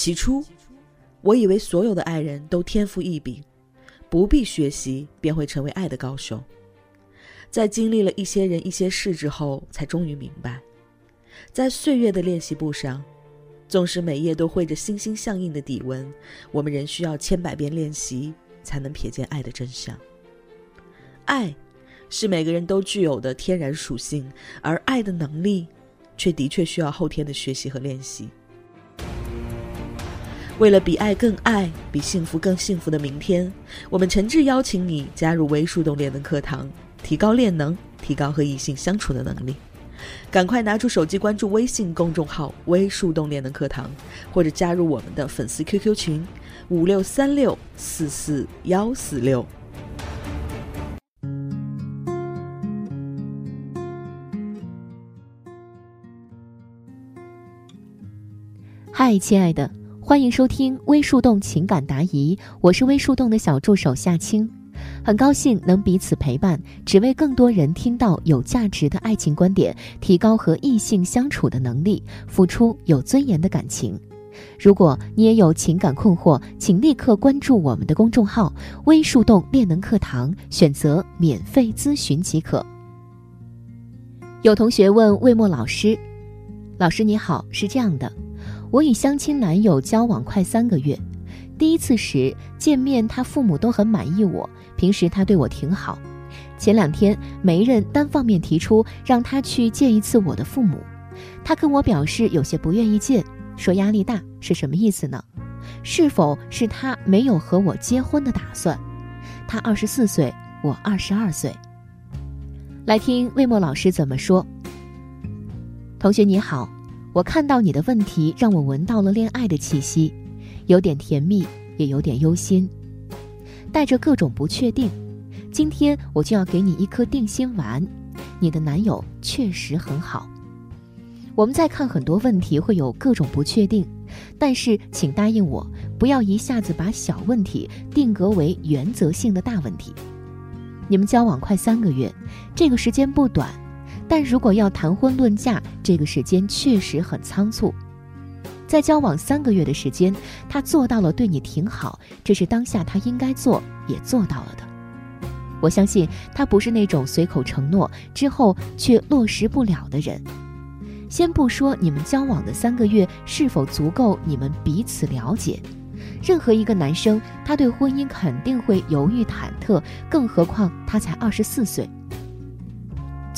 起初，我以为所有的爱人都天赋异禀，不必学习便会成为爱的高手。在经历了一些人、一些事之后，才终于明白，在岁月的练习簿上，纵使每页都绘着心心相印的底纹，我们仍需要千百遍练习，才能瞥见爱的真相。爱，是每个人都具有的天然属性，而爱的能力，却的确需要后天的学习和练习。为了比爱更爱、比幸福更幸福的明天，我们诚挚邀请你加入微树洞练能课堂。提高练能，提高和异性相处的能力，赶快拿出手机关注微信公众号“微树洞练能课堂”，或者加入我们的粉丝 QQ 群：五六三六四四幺四六。嗨，亲爱的，欢迎收听微树洞情感答疑，我是微树洞的小助手夏青。很高兴能彼此陪伴，只为更多人听到有价值的爱情观点，提高和异性相处的能力，付出有尊严的感情。如果你也有情感困惑，请立刻关注我们的公众号“微树洞恋能课堂”，选择免费咨询即可。有同学问魏墨老师：“老师你好，是这样的，我与相亲男友交往快三个月，第一次时见面，他父母都很满意我。”平时他对我挺好，前两天媒人单方面提出让他去见一次我的父母，他跟我表示有些不愿意见，说压力大，是什么意思呢？是否是他没有和我结婚的打算？他二十四岁，我二十二岁。来听魏墨老师怎么说。同学你好，我看到你的问题，让我闻到了恋爱的气息，有点甜蜜，也有点忧心。带着各种不确定，今天我就要给你一颗定心丸。你的男友确实很好。我们在看很多问题会有各种不确定，但是请答应我，不要一下子把小问题定格为原则性的大问题。你们交往快三个月，这个时间不短，但如果要谈婚论嫁，这个时间确实很仓促。在交往三个月的时间，他做到了对你挺好，这是当下他应该做也做到了的。我相信他不是那种随口承诺之后却落实不了的人。先不说你们交往的三个月是否足够你们彼此了解，任何一个男生他对婚姻肯定会犹豫忐忑，更何况他才二十四岁。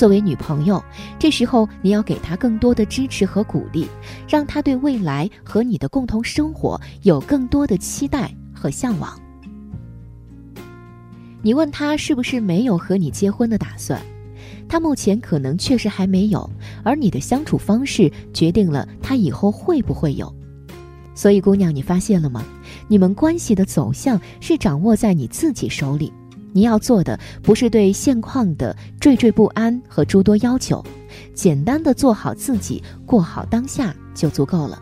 作为女朋友，这时候你要给他更多的支持和鼓励，让他对未来和你的共同生活有更多的期待和向往。你问他是不是没有和你结婚的打算，他目前可能确实还没有，而你的相处方式决定了他以后会不会有。所以，姑娘，你发现了吗？你们关系的走向是掌握在你自己手里。你要做的不是对现况的惴惴不安和诸多要求，简单的做好自己，过好当下就足够了。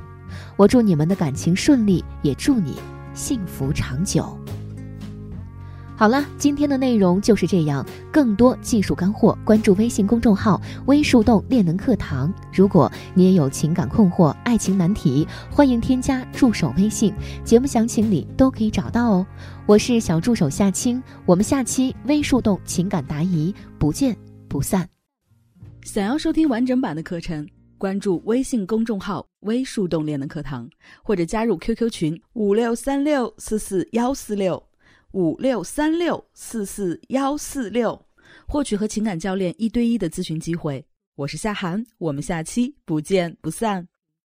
我祝你们的感情顺利，也祝你幸福长久。好了，今天的内容就是这样。更多技术干货，关注微信公众号“微树洞恋能课堂”。如果你也有情感困惑、爱情难题，欢迎添加助手微信，节目详情里都可以找到哦。我是小助手夏青，我们下期微树洞情感答疑不见不散。想要收听完整版的课程，关注微信公众号“微树洞恋能课堂”，或者加入 QQ 群五六三六四四幺四六。五六三六四四幺四六，获取和情感教练一对一的咨询机会。我是夏涵，我们下期不见不散。